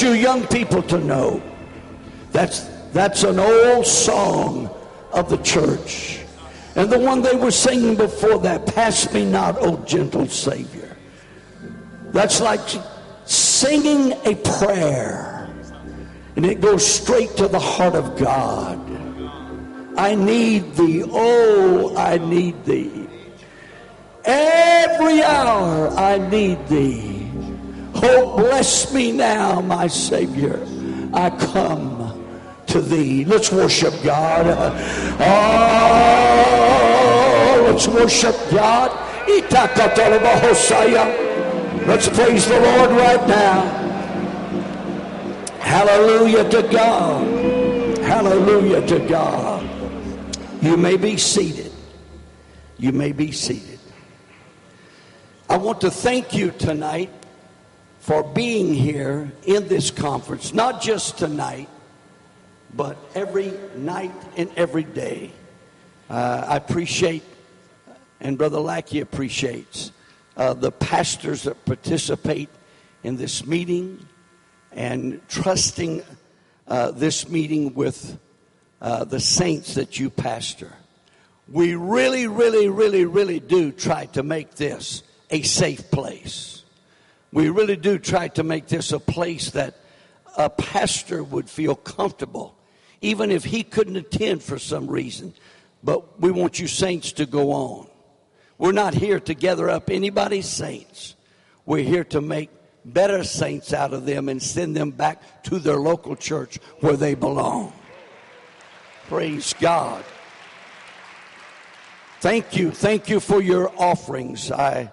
you young people to know that's, that's an old song of the church. And the one they were singing before that, Pass Me Not, O Gentle Savior. That's like singing a prayer. And it goes straight to the heart of God. I need thee. Oh, I need thee. Every hour I need thee. Oh, bless me now, my Savior. I come to thee. Let's worship God. Oh, let's worship God. Let's praise the Lord right now. Hallelujah to God. Hallelujah to God. You may be seated. You may be seated. I want to thank you tonight for being here in this conference, not just tonight, but every night and every day. Uh, I appreciate, and Brother Lackey appreciates, uh, the pastors that participate in this meeting and trusting uh, this meeting with uh, the saints that you pastor. We really, really, really, really do try to make this a safe place. We really do try to make this a place that a pastor would feel comfortable, even if he couldn't attend for some reason. But we want you saints to go on. We're not here to gather up anybody's saints. We're here to make better saints out of them and send them back to their local church where they belong. Praise God. Thank you. Thank you for your offerings. I,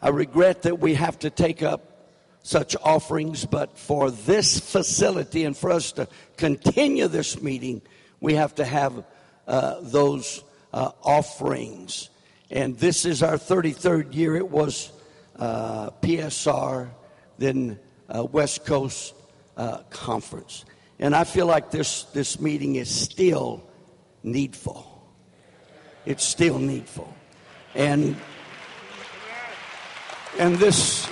I regret that we have to take up such offerings, but for this facility and for us to continue this meeting, we have to have uh, those uh, offerings. And this is our 33rd year. It was uh, PSR, then uh, West Coast uh, Conference. And I feel like this, this meeting is still needful. It's still needful. And, and this,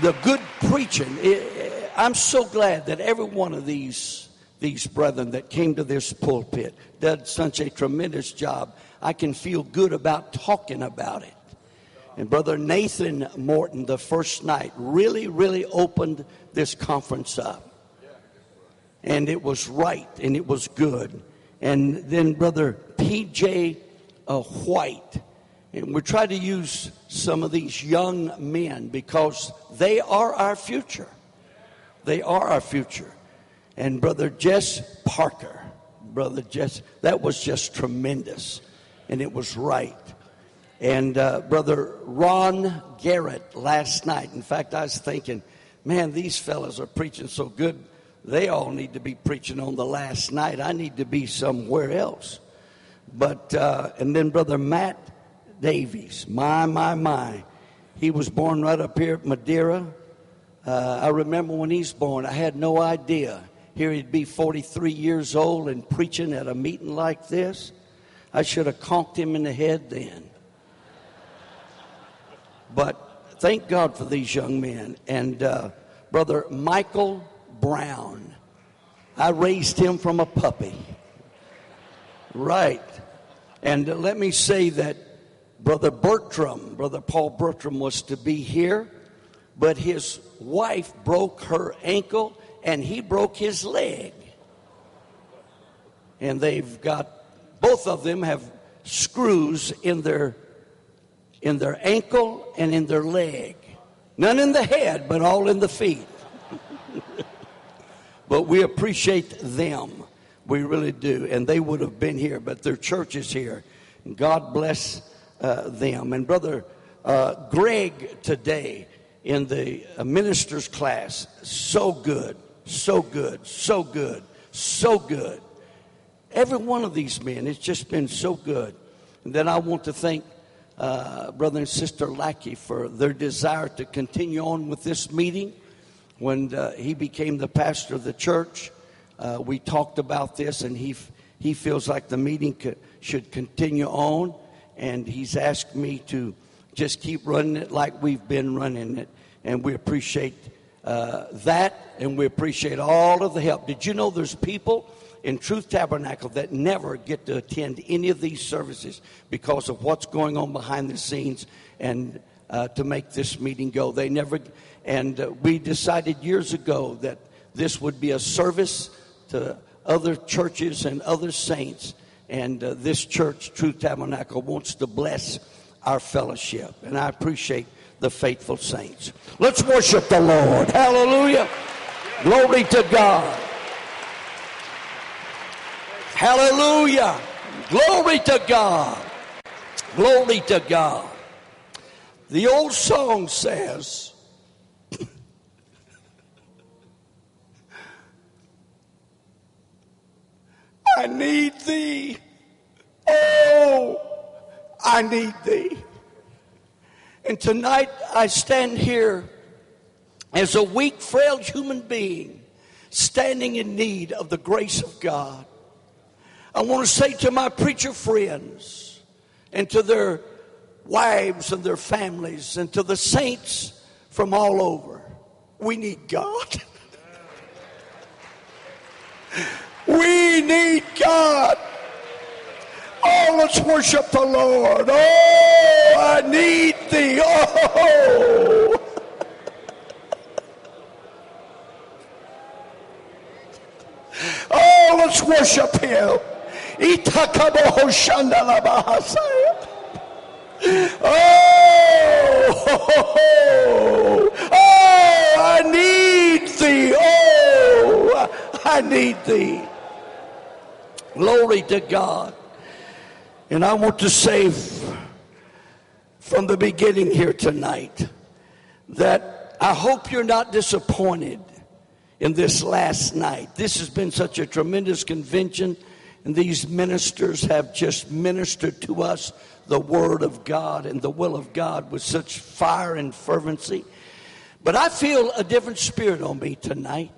the good preaching, it, I'm so glad that every one of these, these brethren that came to this pulpit did such a tremendous job. I can feel good about talking about it. And Brother Nathan Morton, the first night, really, really opened this conference up. And it was right and it was good. And then Brother P.J. Uh, White. And we try to use some of these young men because they are our future. They are our future. And Brother Jess Parker, Brother Jess, that was just tremendous. And it was right. And uh, Brother Ron Garrett last night, in fact, I was thinking, man, these fellows are preaching so good. They all need to be preaching on the last night. I need to be somewhere else. But, uh, and then Brother Matt Davies, my, my, my. He was born right up here at Madera. Uh, I remember when he's born, I had no idea. Here he'd be 43 years old and preaching at a meeting like this. I should have conked him in the head then. But thank God for these young men. And uh, Brother Michael Brown, I raised him from a puppy. Right. And uh, let me say that Brother Bertram, Brother Paul Bertram, was to be here, but his wife broke her ankle and he broke his leg. And they've got, both of them have screws in their in their ankle and in their leg. None in the head, but all in the feet. but we appreciate them. We really do. And they would have been here, but their church is here. God bless them. And Brother uh, Greg today in the uh, minister's class, so good, so good, so good, so good. Every one of these men, it's just been so good. And then I want to thank uh, Brother and Sister Lackey for their desire to continue on with this meeting. When uh, he became the pastor of the church, uh, we talked about this, and he, he feels like the meeting should continue on. And he's asked me to just keep running it like we've been running it. And we appreciate uh, that, and we appreciate all of the help. Did you know there's people in Truth Tabernacle that never get to attend any of these services because of what's going on behind the scenes and uh, to make this meeting go? They never, and uh, we decided years ago that this would be a service to other churches and other saints. And uh, this church, Truth Tabernacle, wants to bless our fellowship. And I appreciate the faithful saints. Let's worship the Lord. Hallelujah. Glory to God. Hallelujah. Glory to God. Glory to God. The old song says, I need thee. Oh, I need thee. And tonight I stand here as a weak, frail human being standing in need of the grace of God. I want to say to my preacher friends and to their wives and their families and to the saints from all over, we need God. we need God. Oh, let's worship the Lord. Oh, I need thee. Oh. Oh, let's worship him. Oh oh, oh, oh, I need thee. Oh, I need thee. Glory to God. And I want to say from the beginning here tonight that I hope you're not disappointed in this last night. This has been such a tremendous convention, and these ministers have just ministered to us the Word of God and the will of God with such fire and fervency. But I feel a different spirit on me tonight.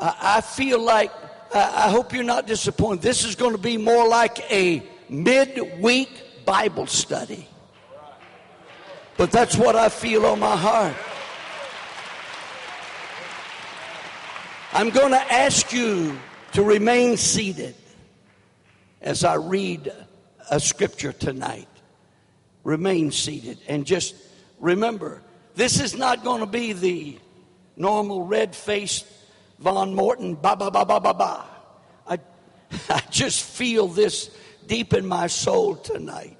I, feel like, I, hope you're not disappointed. This is going to be more like a midweek Bible study. But that's what I feel on my heart. I'm going to ask you to remain seated as I read a scripture tonight. Remain seated and just remember this is not going to be the normal red faced Vaughn Morton, ba ba ba ba ba ba. I, I just feel this deep in my soul tonight.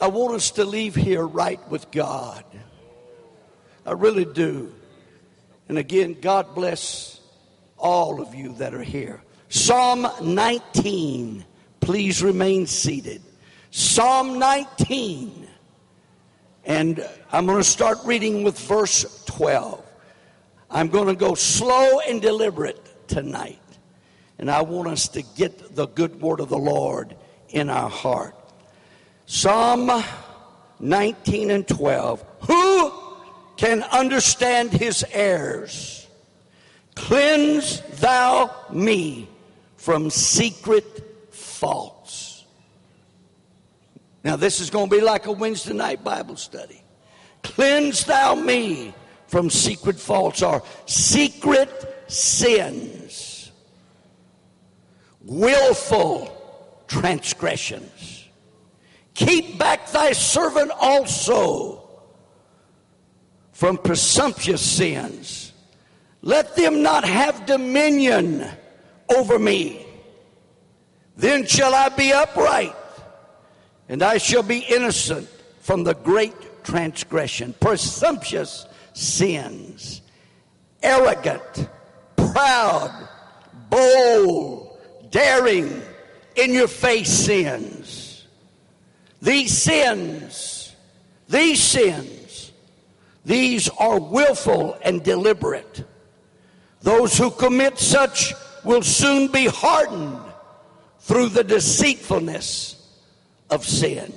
I want us to leave here right with God. I really do. And again, God bless all of you that are here. Psalm 19. Please remain seated. Psalm 19. And I'm going to start reading with verse 12. I'm going to go slow and deliberate tonight. And I want us to get the good word of the Lord in our heart. Psalm 19 and 12. Who can understand his errors? Cleanse thou me from secret faults. Now, this is going to be like a Wednesday night Bible study. Cleanse thou me from secret faults or secret sins, willful transgressions. Keep back thy servant also from presumptuous sins. Let them not have dominion over me. Then shall I be upright, and I shall be innocent from the great transgression. Presumptuous sins, arrogant, proud, bold, daring, in your face sins. These sins, these sins, these are willful and deliberate. Those who commit such will soon be hardened through the deceitfulness of sin.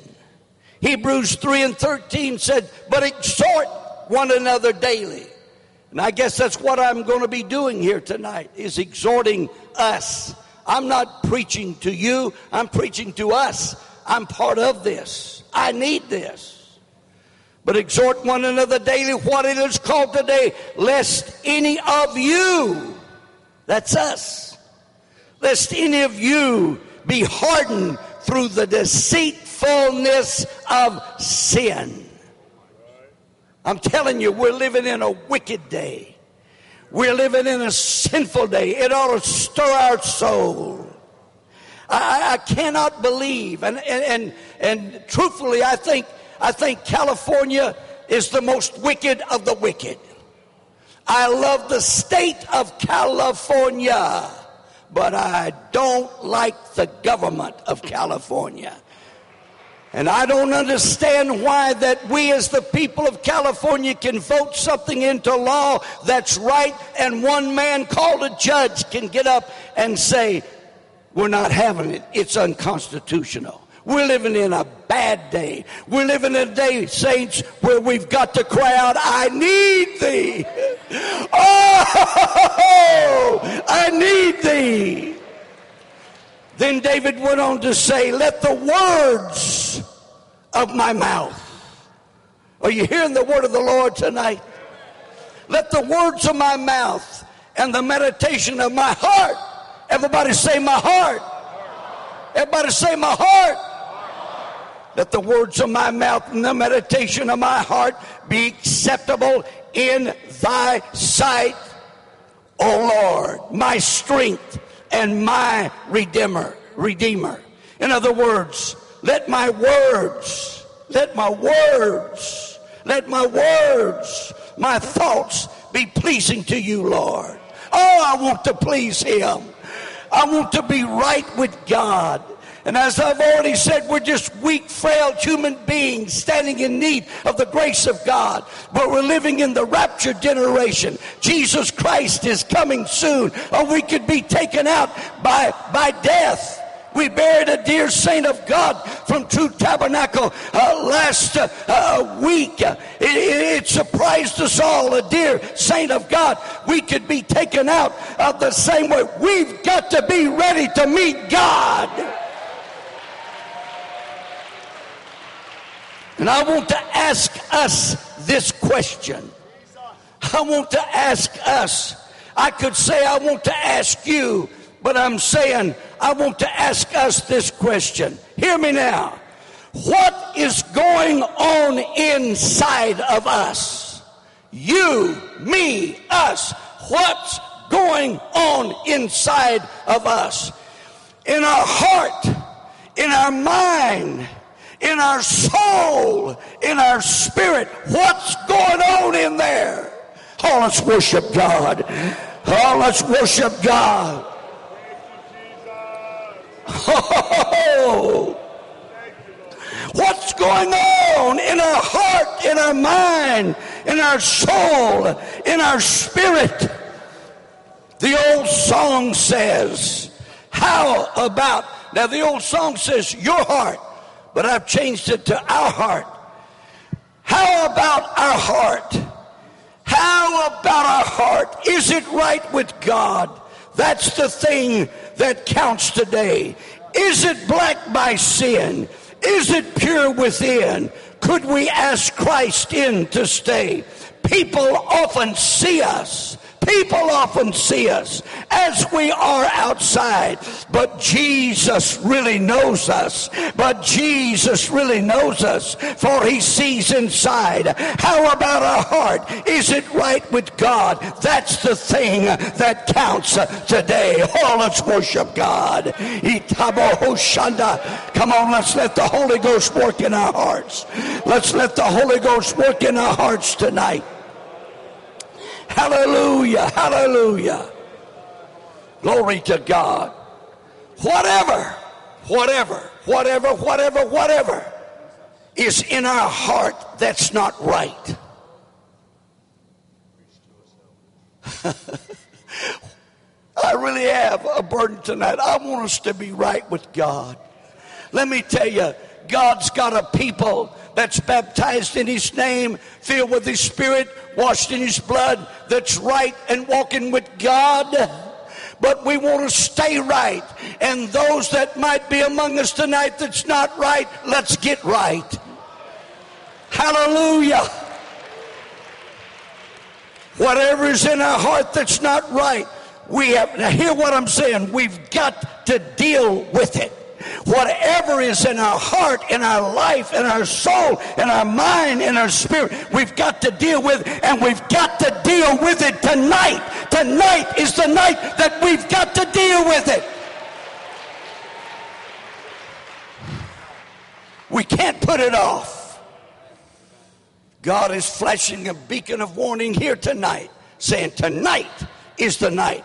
Hebrews 3 and 13 said, But exhort one another daily. And I guess that's what I'm going to be doing here tonight, is exhorting us. I'm not preaching to you, I'm preaching to us. I'm part of this. I need this. But exhort one another daily, what it is called today, lest any of you, that's us, lest any of you be hardened through the deceitfulness of sin. I'm telling you, we're living in a wicked day. We're living in a sinful day. It ought to stir our soul. I, I cannot believe, and, and, and, and truthfully, I think, I think California is the most wicked of the wicked. I love the state of California, but I don't like the government of California. And I don't understand why that we as the people of California can vote something into law that's right and one man called a judge can get up and say, we're not having it. It's unconstitutional. We're living in a bad day. We're living in a day, saints, where we've got to cry out, I need thee. Oh, I need thee. Then David went on to say, Let the words of my mouth. Are you hearing the word of the Lord tonight? Let the words of my mouth and the meditation of my heart. Everybody say, My heart. Everybody say, My heart. Let the words of my mouth and the meditation of my heart be acceptable in thy sight, O Lord, my strength and my redeemer, redeemer. In other words, let my words, let my words, let my words, my thoughts be pleasing to you, Lord. Oh, I want to please him. I want to be right with God. And as I've already said, we're just weak, frail human beings standing in need of the grace of God. But we're living in the rapture generation. Jesus Christ is coming soon, or we could be taken out by, by death. We buried a dear saint of God from Truth Tabernacle uh, last uh, uh, week. It, it, surprised us all. A dear saint of God. We could be taken out of the same way. We've got to be ready to meet God. And I want to ask us this question. I want to ask us. I could say, I want to ask you, but I'm saying, I want to ask us this question. Hear me now. What is going on inside of us? You, me, us. What's going on inside of us? In our heart, in our mind, in our soul, in our spirit. What's going on in there? Oh, let's worship God. Oh, let's worship God. Oh, what's going on in our heart, in our mind, in our soul, in our spirit? The old song says, How about, now the old song says, Your heart but I've changed it to our heart. How about our heart? How about our heart? Is it right with God? That's the thing that counts today. Is it black by sin? Is it pure within? Could we ask Christ in to stay? People often see us People often see us as we are outside, but Jesus really knows us. But Jesus really knows us, for he sees inside. How about our heart? Is it right with God? That's the thing that counts today. Oh, let's worship God. Come on, let's let the Holy Ghost work in our hearts. Let's let the Holy Ghost work in our hearts tonight. Hallelujah. Hallelujah. Glory to God. Whatever, whatever, whatever, whatever, whatever is in our heart that's not right. I really have a burden tonight. I want us to be right with God. Let me tell you, God's got a people that's baptized in His name, filled with His Spirit, washed in His blood, that's right and walking with God. But we want to stay right. And those that might be among us tonight that's not right, let's get right. Hallelujah. Whatever is in our heart that's not right, we have, now hear what I'm saying, we've got to deal with it. Whatever is in our heart, in our life, in our soul, in our mind, in our spirit, we've got to deal with, and we've got to deal with it tonight. Tonight is the night that we've got to deal with it. We can't put it off. God is flashing a beacon of warning here tonight, saying, Tonight is the night.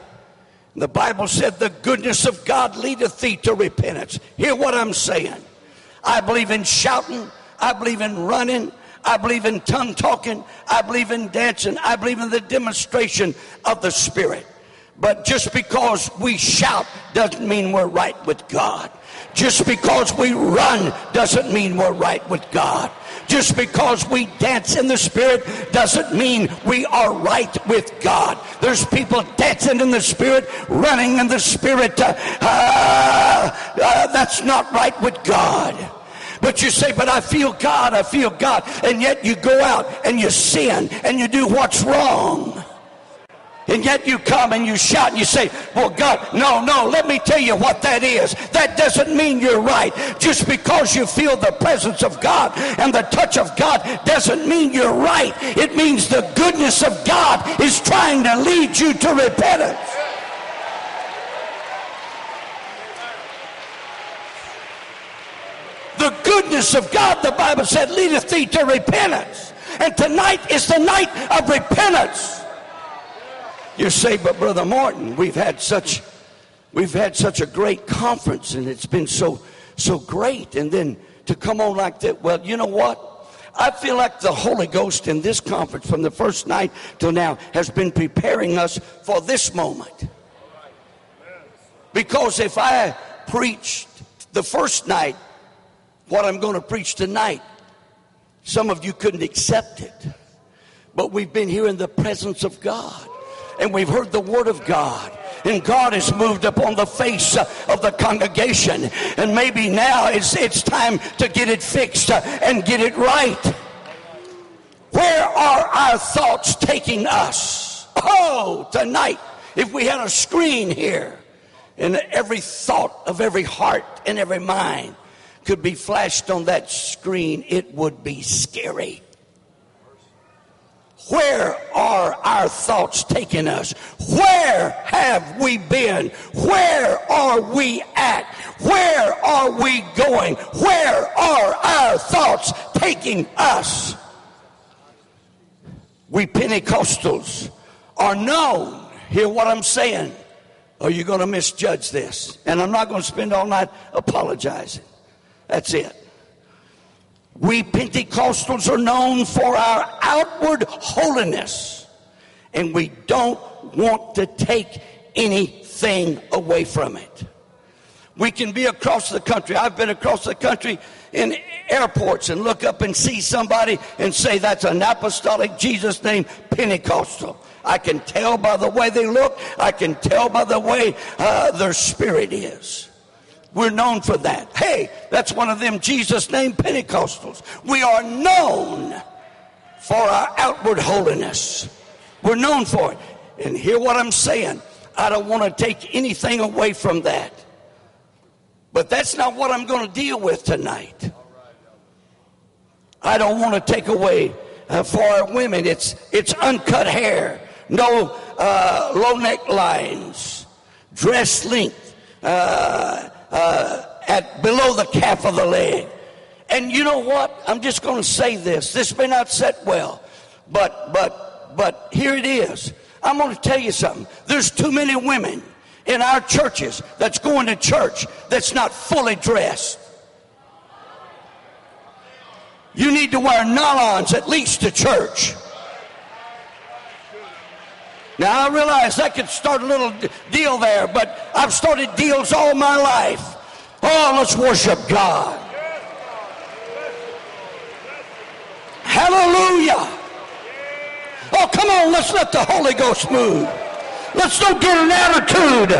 The Bible said, The goodness of God leadeth thee to repentance. Hear what I'm saying. I believe in shouting, I believe in running, I believe in tongue talking, I believe in dancing, I believe in the demonstration of the Spirit. But just because we shout doesn't mean we're right with God. Just because we run doesn't mean we're right with God. Just because we dance in the Spirit doesn't mean we are right with God. There's people dancing in the Spirit, running in the Spirit. Uh, uh, uh, that's not right with God. But you say, but I feel God, I feel God. And yet you go out and you sin and you do what's wrong. And yet you come and you shout and you say, Well, God, no, no, let me tell you what that is. That doesn't mean you're right. Just because you feel the presence of God and the touch of God doesn't mean you're right. It means the goodness of God is trying to lead you to repentance. The goodness of God, the Bible said, leadeth thee to repentance. And tonight is the night of repentance. You say, but Brother Morton, we've had such we've had such a great conference and it's been so so great. And then to come on like that, well, you know what? I feel like the Holy Ghost in this conference from the first night till now has been preparing us for this moment. Because if I preached the first night what I'm going to preach tonight, some of you couldn't accept it. But we've been here in the presence of God and we've heard the word of God and God has moved upon the face of the congregation. And maybe now it's, it's time to get it fixed and get it right. Where are our thoughts taking us? Oh, tonight, if we had a screen here and every thought of every heart and every mind could be flashed on that screen, it would be scary. Where are our thoughts taking us? Where have we been? Where are we at? Where are we going? Where are our thoughts taking us? We Pentecostals are known. Hear what I'm saying? Are you going to misjudge this? And I'm not going to spend all night apologizing. That's it. We Pentecostals are known for our outward holiness, and we don't want to take anything away from it. We can be across the country. I've been across the country in airports and look up and see somebody and say that's an apostolic Jesus name Pentecostal. I can tell by the way they look. I can tell by the way uh, their spirit is. We're known for that. Hey, that's one of them Jesus name Pentecostals. We are known for our outward holiness. We're known for it. And hear what I'm saying. I don't want to take anything away from that. But that's not what I'm going to deal with tonight. I don't want to take away uh, for our women. It's it's uncut hair, no uh, low neck lines, dress length, uh, uh, at below the calf of the leg. And you know what? I'm just going to say this. This may not set well, but but but here it is. I'm going to tell you something. There's too many women in our churches that's going to church that's not fully dressed. You need to wear nylons at least to church. Now, I realize I could start a little deal there, but I've started deals all my life. Oh, let's worship God. Hallelujah. Oh, come on, let's let the Holy Ghost move. Let's don't get an attitude.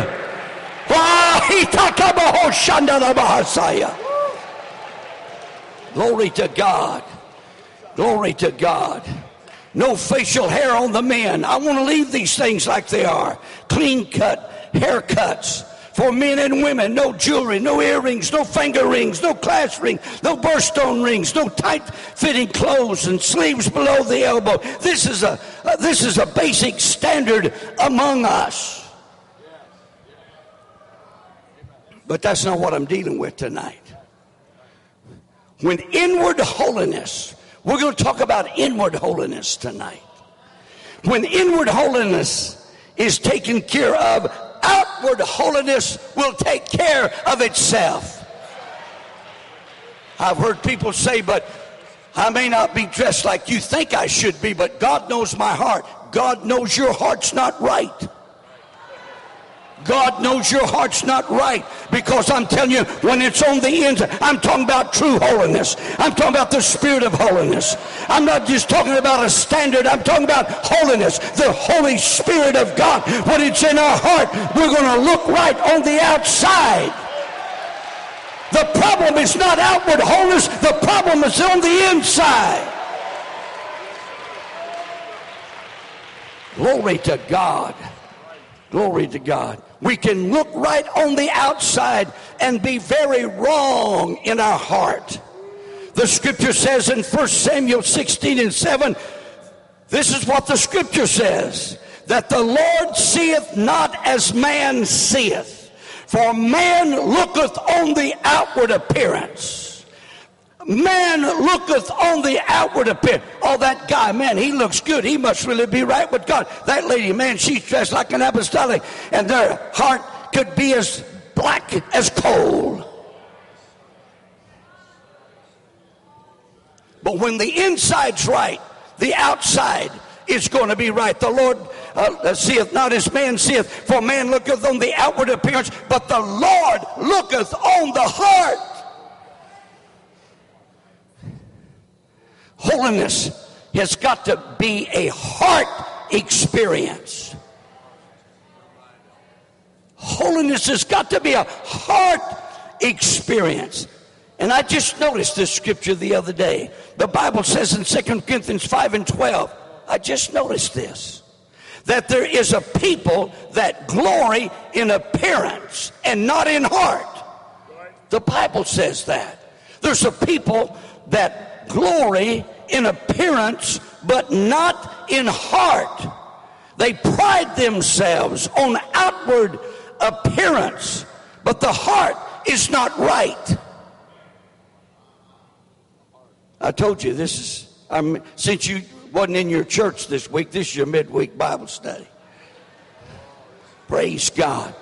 Glory to God. Glory to God. No facial hair on the men. I want to leave these things like they are. Clean cut haircuts for men and women. No jewelry, no earrings, no finger rings, no class ring, no birthstone rings, no tight fitting clothes and sleeves below the elbow. This is a uh, this is a basic standard among us. But that's not what I'm dealing with tonight. When inward holiness, we're going to talk about inward holiness tonight. When inward holiness is taken care of, outward holiness will take care of itself. I've heard people say, but I may not be dressed like you think I should be, but God knows my heart. God knows your heart's not right. God knows your heart's not right because I'm telling you, when it's on the inside, I'm talking about true holiness. I'm talking about the spirit of holiness. I'm not just talking about a standard, I'm talking about holiness, the Holy Spirit of God. When it's in our heart, we're going to look right on the outside. The problem is not outward holiness, the problem is on the inside. Glory to God. Glory to God. We can look right on the outside and be very wrong in our heart. The scripture says in 1 Samuel 16 and 7, this is what the scripture says that the Lord seeth not as man seeth, for man looketh on the outward appearance Man looketh on the outward appearance. Oh, that guy, man, he looks good. He must really be right with God. That lady, man, she's dressed like an apostolic, and their heart could be as black as coal. But when the inside's right, the outside is going to be right. The Lord uh, seeth not as man seeth, for man looketh on the outward appearance, but the Lord looketh on the heart. Holiness has got to be a heart experience. Holiness has got to be a heart experience. And I just noticed this scripture the other day. The Bible says in 2 Corinthians 5 and 12, I just noticed this that there is a people that glory in appearance and not in heart. The Bible says that. There's a people that glory in appearance, but not in heart. They pride themselves on outward appearance, but the heart is not right. I told you this is, I'm, since you wasn't in your church this week, this is your midweek Bible study. Praise God.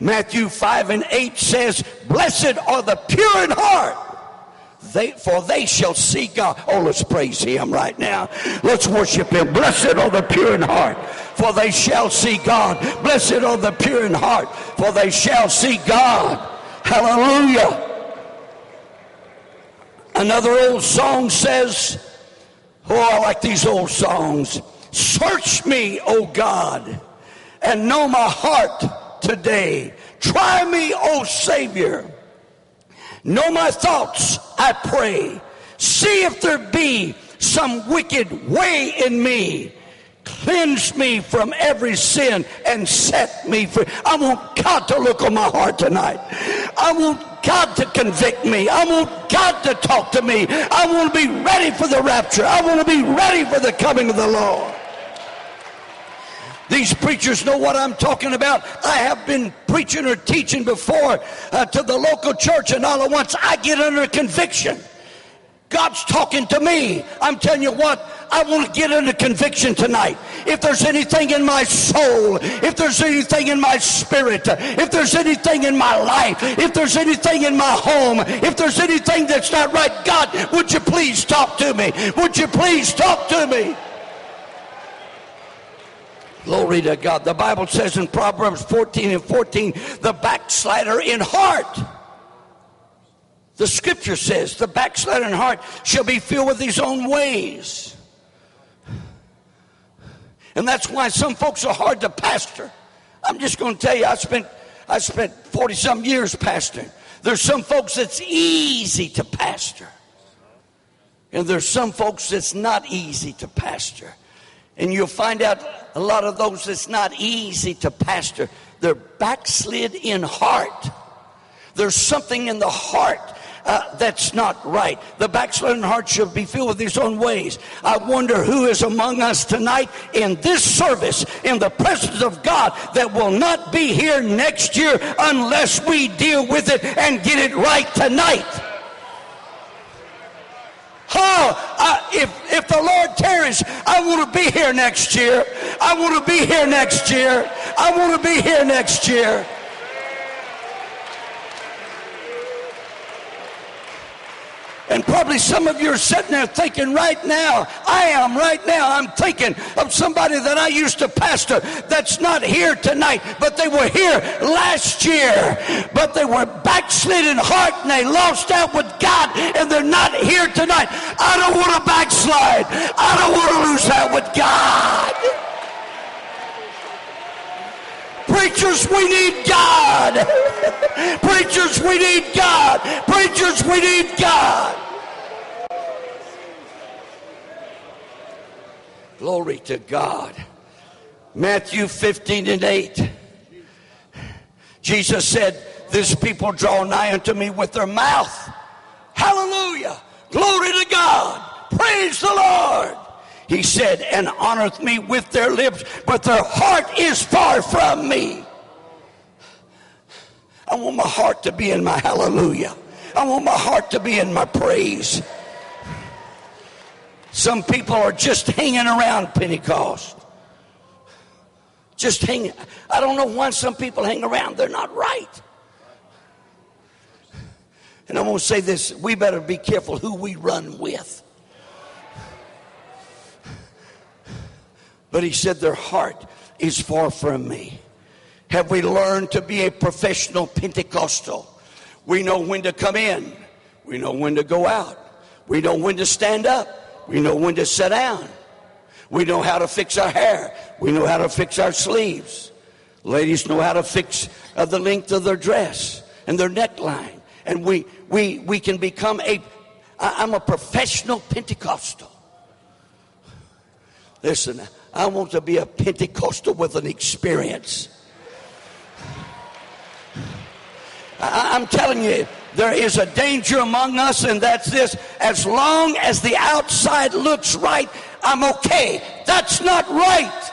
Matthew 5 and 8 says, Blessed are the pure in heart they, for they shall see God. Oh, let's praise Him right now. Let's worship Him. Blessed are the pure in heart, for they shall see God. Blessed are the pure in heart, for they shall see God. Hallelujah. Another old song says, Oh, I like these old songs. Search me, O God, and know my heart today. Try me, O Savior Know my thoughts, I pray. See if there be some wicked way in me. Cleanse me from every sin and set me free. I want God to look on my heart tonight. I want God to convict me. I want God to talk to me. I want to be ready for the rapture. I want to be ready for the coming of the Lord. These preachers know what I'm talking about. I have been preaching or teaching before uh, to the local church, and all at once I get under conviction. God's talking to me. I'm telling you what, I want to get under conviction tonight. If there's anything in my soul, if there's anything in my spirit, if there's anything in my life, if there's anything in my home, if there's anything that's not right, God, would you please talk to me? Would you please talk to me? Glory to God. The Bible says in Proverbs 14 and 14, the backslider in heart. The scripture says the backslider in heart shall be filled with his own ways. And that's why some folks are hard to pastor. I'm just going to tell you, I spent, I spent 40 some years pastoring. There's some folks that's easy to pastor. And there's some folks that's not easy to pastor. And you'll find out a lot of those that's not easy to pastor, they're backslid in heart. There's something in the heart uh, that's not right. The backslidden heart should be filled with his own ways. I wonder who is among us tonight in this service, in the presence of God, that will not be here next year unless we deal with it and get it right tonight. Oh, uh, if, if the Lord tarries, I want to be here next year. I want to be here next year. I want to be here next year. And probably some of you are sitting there thinking right now, I am right now, I'm thinking of somebody that I used to pastor that's not here tonight, but they were here last year, but they were backslid in heart and they lost out with God and they're not here tonight. I don't want to backslide. I don't want to lose out with God. Preachers, we need God. Preachers, we need God. Preachers, we need God. Glory to God. Matthew 15 and 8. Jesus said, This people draw nigh unto me with their mouth. Hallelujah. Glory to God. Praise the Lord. He said, and honoreth me with their lips, but their heart is far from me. I want my heart to be in my hallelujah. I want my heart to be in my praise. Some people are just hanging around Pentecost. Just hanging. I don't know why some people hang around. They're not right. And I'm going to say this we better be careful who we run with. But he said, Their heart is far from me. Have we learned to be a professional Pentecostal? We know when to come in, we know when to go out, we know when to stand up, we know when to sit down, we know how to fix our hair, we know how to fix our sleeves. Ladies know how to fix uh, the length of their dress and their neckline. And we, we, we can become a, I'm a professional Pentecostal. Listen, I want to be a Pentecostal with an experience. I, I'm telling you, there is a danger among us, and that's this. As long as the outside looks right, I'm okay. That's not right.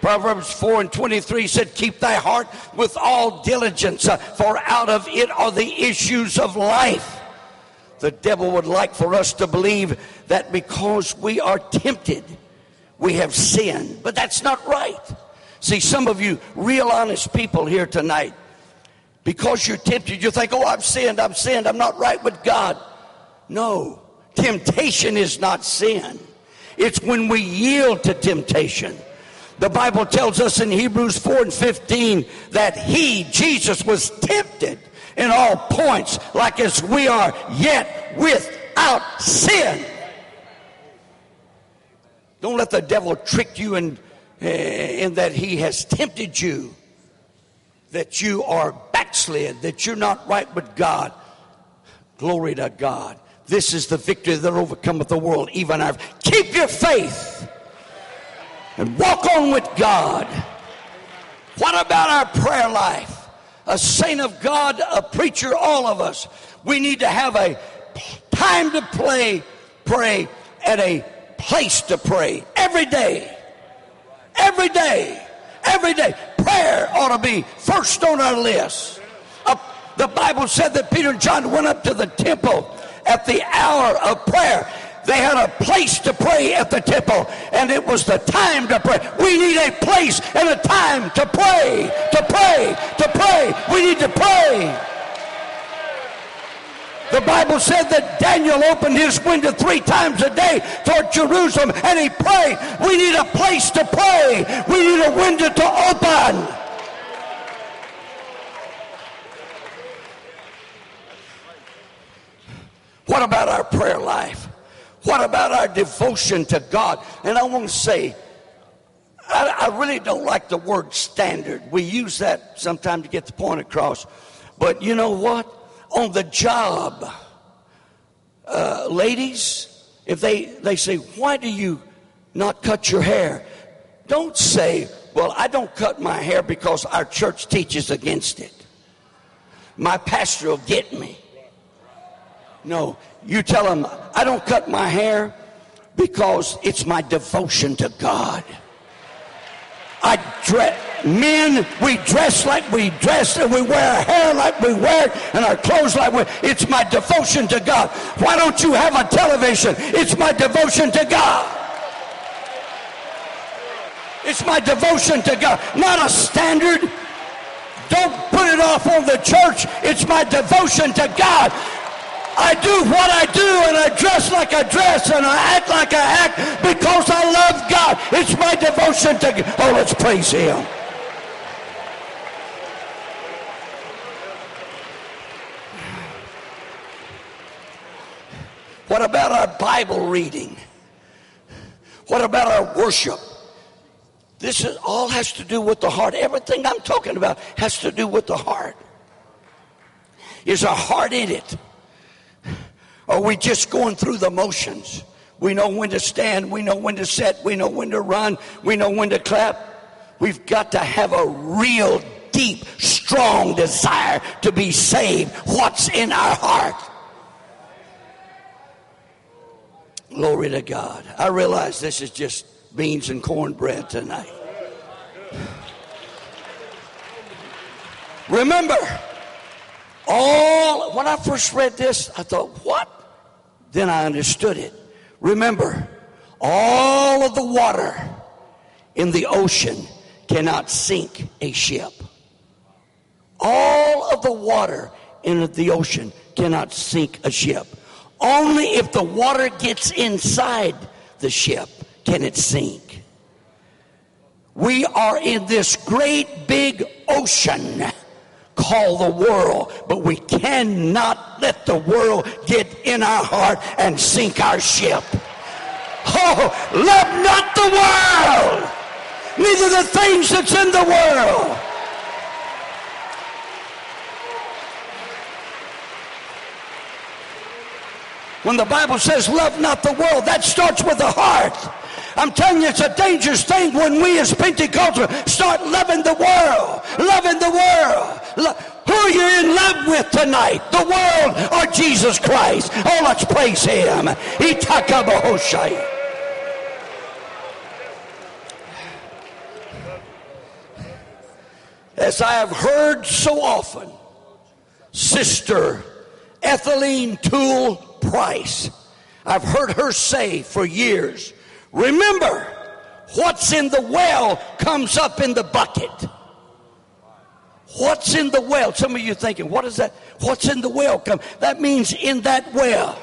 Proverbs 4 and 23 said, Keep thy heart with all diligence, uh, for out of it are the issues of life. The devil would like for us to believe that because we are tempted, we have sinned. But that's not right. See, some of you real honest people here tonight, because you're tempted, you think, oh, I've sinned, I've sinned, I'm not right with God. No, temptation is not sin. It's when we yield to temptation. The Bible tells us in Hebrews 4 and 15 that He, Jesus, was tempted in all points, like as we are, yet without sin. Don't let the devil trick you in, eh, in that he has tempted you, that you are backslid, that you're not right with God. Glory to God. This is the victory that overcometh the world, even our. Keep your faith and walk on with God. What about our prayer life? A saint of God, a preacher, all of us. We need to have a time to play, pray, and a place to pray every day. Every day. Every day. Prayer ought to be first on our list. Uh, the Bible said that Peter and John went up to the temple at the hour of prayer. They had a place to pray at the temple, and it was the time to pray. We need a place and a time to pray, to pray, to pray. We need to pray. The Bible said that Daniel opened his window three times a day toward Jerusalem and he prayed. We need a place to pray. We need a window to open. What about our prayer life? What about our devotion to God? And I want to say, I, I really don't like the word standard. We use that sometimes to get the point across. But you know what? On the job, uh, ladies, if they, they say, Why do you not cut your hair? Don't say, Well, I don't cut my hair because our church teaches against it. My pastor will get me. No, you tell them, I don't cut my hair because it's my devotion to God. I dress. Men, we dress like we dress, and we wear our hair like we wear it, and our clothes like we. It's my devotion to God. Why don't you have a television? It's my devotion to God. It's my devotion to God, not a standard. Don't put it off on the church. It's my devotion to God. I do what I do and I dress like I dress and I act like I act because I love God. It's my devotion to God. Oh, let's praise Him. What about our Bible reading? What about our worship? This is, all has to do with the heart. Everything I'm talking about has to do with the heart. Is our heart in it? Are we just going through the motions? We know when to stand, we know when to sit, we know when to run, we know when to clap. We've got to have a real deep, strong desire to be saved. What's in our heart? Glory to God. I realize this is just beans and cornbread tonight. Remember, all when I first read this, I thought, what? Then I understood it. Remember, all of the water in the ocean cannot sink a ship. All of the water in the ocean cannot sink a ship. Only if the water gets inside the ship can it sink. We are in this great big ocean called the world, but we cannot let the world get in our heart and sink our ship. Oh, love not the world, neither the things that's in the world. When the Bible says love not the world, that starts with the heart. I'm telling you, it's a dangerous thing when we as Pentecostals start loving the world, loving the world. Who are you in love with tonight? The world or Jesus Christ? Oh, let's praise Him. As I have heard so often, Sister Ethelene Toole Price, I've heard her say for years, remember, what's in the well comes up in the bucket. What's in the well? Some of you thinking, what is that? What's in the well? Come. That means in that well,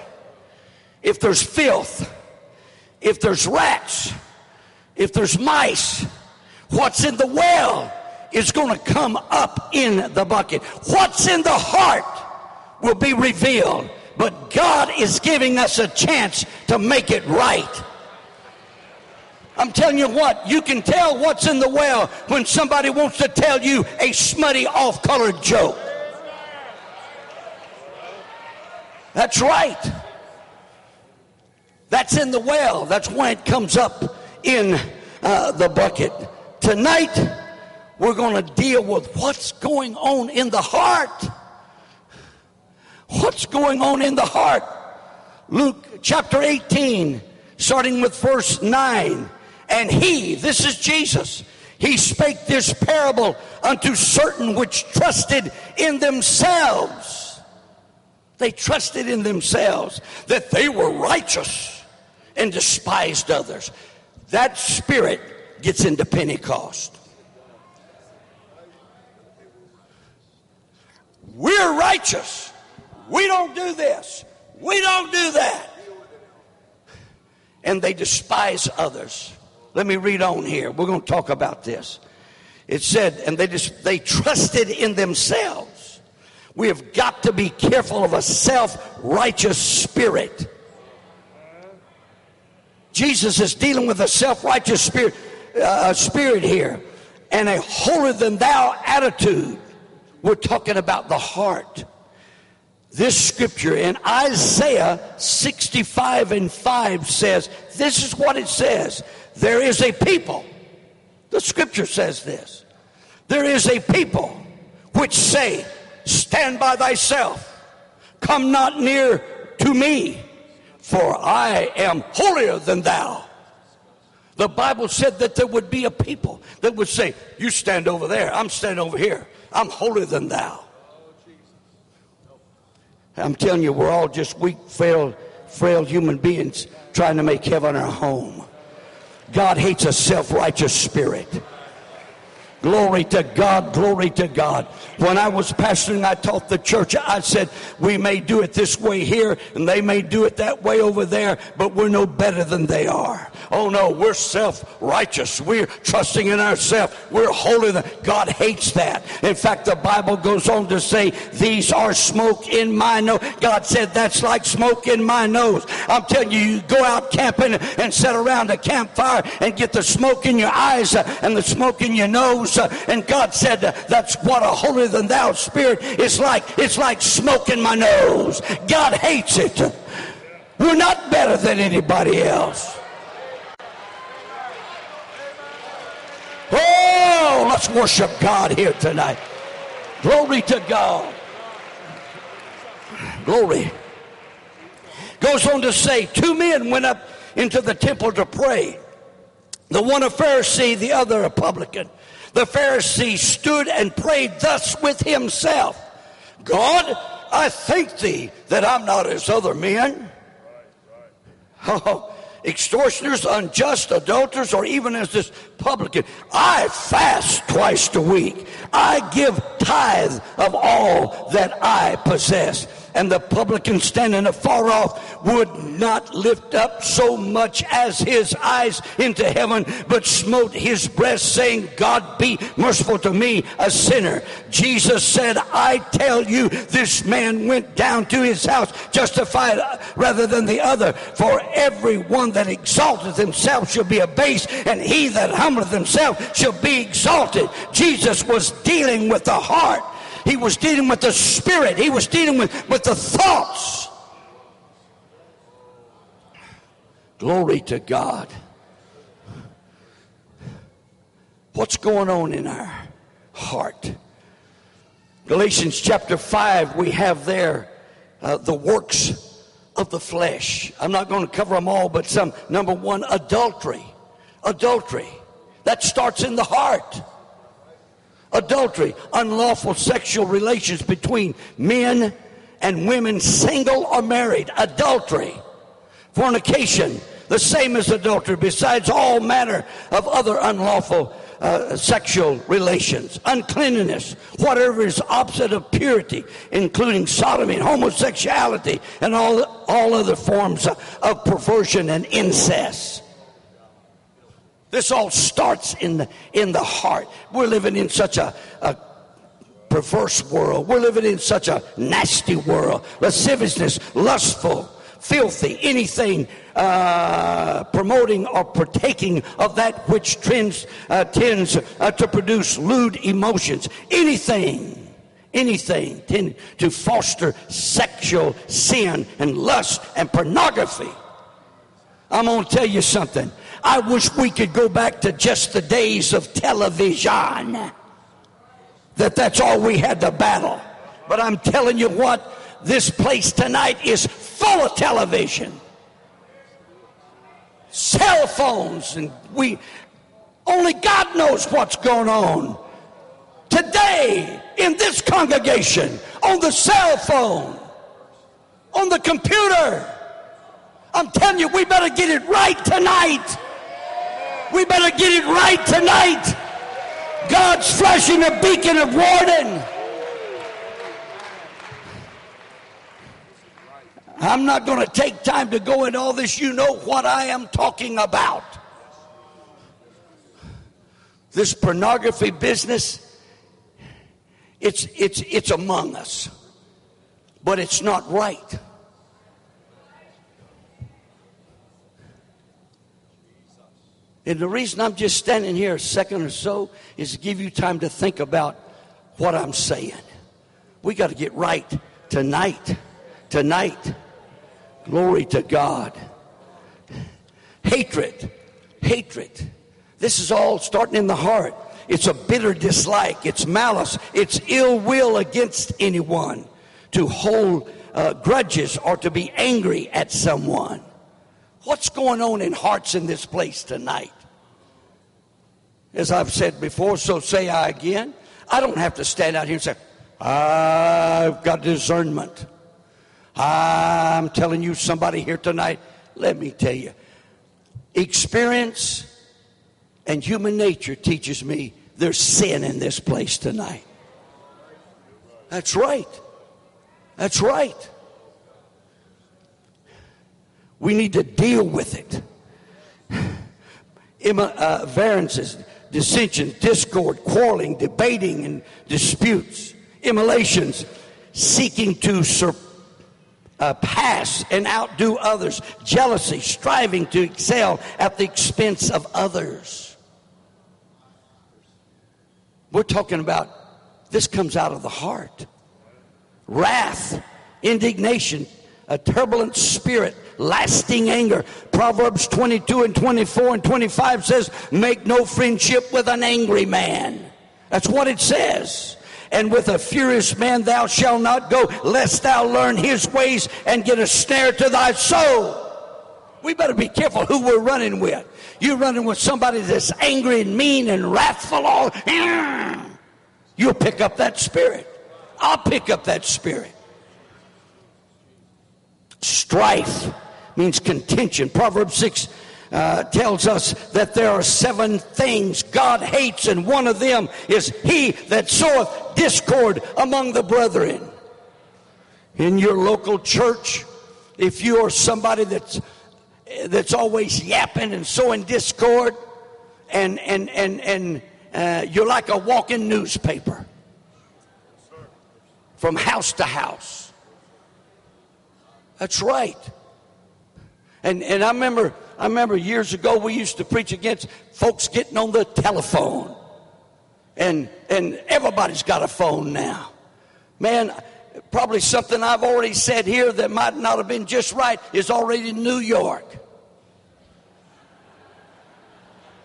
if there's filth, if there's rats, if there's mice, what's in the well is going to come up in the bucket. What's in the heart will be revealed. But God is giving us a chance to make it right. I'm telling you what, you can tell what's in the well when somebody wants to tell you a smutty, off colored joke. That's right. That's in the well. That's when it comes up in uh, the bucket. Tonight, we're going to deal with what's going on in the heart. What's going on in the heart? Luke chapter 18, starting with verse 9. And he, this is Jesus, he spake this parable unto certain which trusted in themselves. They trusted in themselves that they were righteous and despised others. That spirit gets into Pentecost. We're righteous. We don't do this. We don't do that. And they despise others. Let me read on here. We're going to talk about this. It said, and they just they trusted in themselves. We have got to be careful of a self-righteous spirit. Jesus is dealing with a self righteous spirit, uh, spirit here and a holier than thou attitude. We're talking about the heart. This scripture in Isaiah 65 and 5 says, This is what it says. There is a people. The scripture says this. There is a people which say, Stand by thyself, come not near to me, for I am holier than thou. The Bible said that there would be a people that would say, You stand over there, I'm standing over here. I'm holier than thou. I'm telling you, we're all just weak, frail, frail human beings trying to make heaven our home. God hates a self righteous spirit. Glory to God, glory to God. When I was pastoring, I taught the church, I said, we may do it this way here, and they may do it that way over there, but we're no better than they are. Oh no, we're self-righteous. We're trusting in ourselves. We're holy. God hates that. In fact, the Bible goes on to say, these are smoke in my nose. God said, that's like smoke in my nose. I'm telling you, you go out camping and sit around a campfire and get the smoke in your eyes and the smoke in your nose uh, and God said, that's what a holier than thou spirit is like. It's like smoke in my nose. God hates it. We're not better than anybody else. Oh, let's worship God here tonight. Glory to God. Glory. Goes on to say, two men went up into the temple to pray. The one a Pharisee, the other a publican. The Pharisee stood and prayed thus with himself God, I thank thee that I'm not as other men. Oh, extortioners, unjust, adulterers, or even as this publican. I fast twice a week. I give tithe of all that I possess and the publican standing afar off would not lift up so much as his eyes into heaven, but smote his breast, saying, God be merciful to me, a sinner. Jesus said, I tell you, this man went down to his house justified rather than the other. For every one that exalteth himself shall be abased, and he that humbleth himself shall be exalted. Jesus was dealing with the heart. He was dealing with the spirit. He was dealing with, with the thoughts. Glory to God. What's going on in our heart? Galatians chapter 5, we have there uh, the works of the flesh. I'm not going to cover them all, but some. Number one, adultery. Adultery. That starts in the heart adultery, unlawful sexual relations between men and women, single or married, adultery, fornication, the same as adultery, besides all manner of other unlawful uh, sexual relations, uncleanness, whatever is opposite of purity, including sodomy and homosexuality and all, all other forms of perversion and incest. This all starts in the, in the heart. We're living in such a, a perverse world. We're living in such a nasty world. Lasciviousness, lustful, filthy, anything uh, promoting or partaking of that which trends, uh, tends uh, to produce lewd emotions. Anything anything tend to foster sexual sin and lust and pornography. I'm going to tell you something. I wish we could go back to just the days of television. That that's all we had to battle. But I'm telling you what, this place tonight is full of television. Cell phones and we only God knows what's going on. Today in this congregation on the cell phone, on the computer. I'm telling you, we better get it right tonight. We better get it right tonight. God's flashing a beacon of warning. I'm not going to take time to go into all this. You know what I am talking about. This pornography business, it's, it's, it's among us, but it's not right. And the reason I'm just standing here a second or so is to give you time to think about what I'm saying. We got to get right tonight. Tonight. Glory to God. Hatred. Hatred. This is all starting in the heart. It's a bitter dislike. It's malice. It's ill will against anyone. To hold uh, grudges or to be angry at someone. What's going on in hearts in this place tonight? As I've said before, so say I again. I don't have to stand out here and say, I've got discernment. I'm telling you, somebody here tonight, let me tell you, experience and human nature teaches me there's sin in this place tonight. That's right. That's right. We need to deal with it. Emma uh, dissensions, discord, quarreling, debating, and disputes, emulations, seeking to surpass uh, and outdo others, jealousy, striving to excel at the expense of others. We're talking about this comes out of the heart. Wrath, indignation, a turbulent spirit, lasting anger. Proverbs 22 and 24 and 25 says, Make no friendship with an angry man. That's what it says and with a furious man thou shalt not go, lest thou learn his ways and get a snare to thy soul. We better be careful who we're running with. You're running with somebody that's angry and mean and wrathful all. You'll pick up that spirit. I'll pick up that spirit. Strife means contention. Proverbs 6 uh, tells us that there are seven things God hates, and one of them is he that soweth discord among the brethren. In your local church, if you are somebody that's that's always yapping and sowing discord, and and and and uh, you're like a walking newspaper from house to house. That's right. And and I remember I remember years ago we used to preach against folks getting on the telephone. And, and everybody's got a phone now. Man, probably something I've already said here that might not have been just right is already in New York.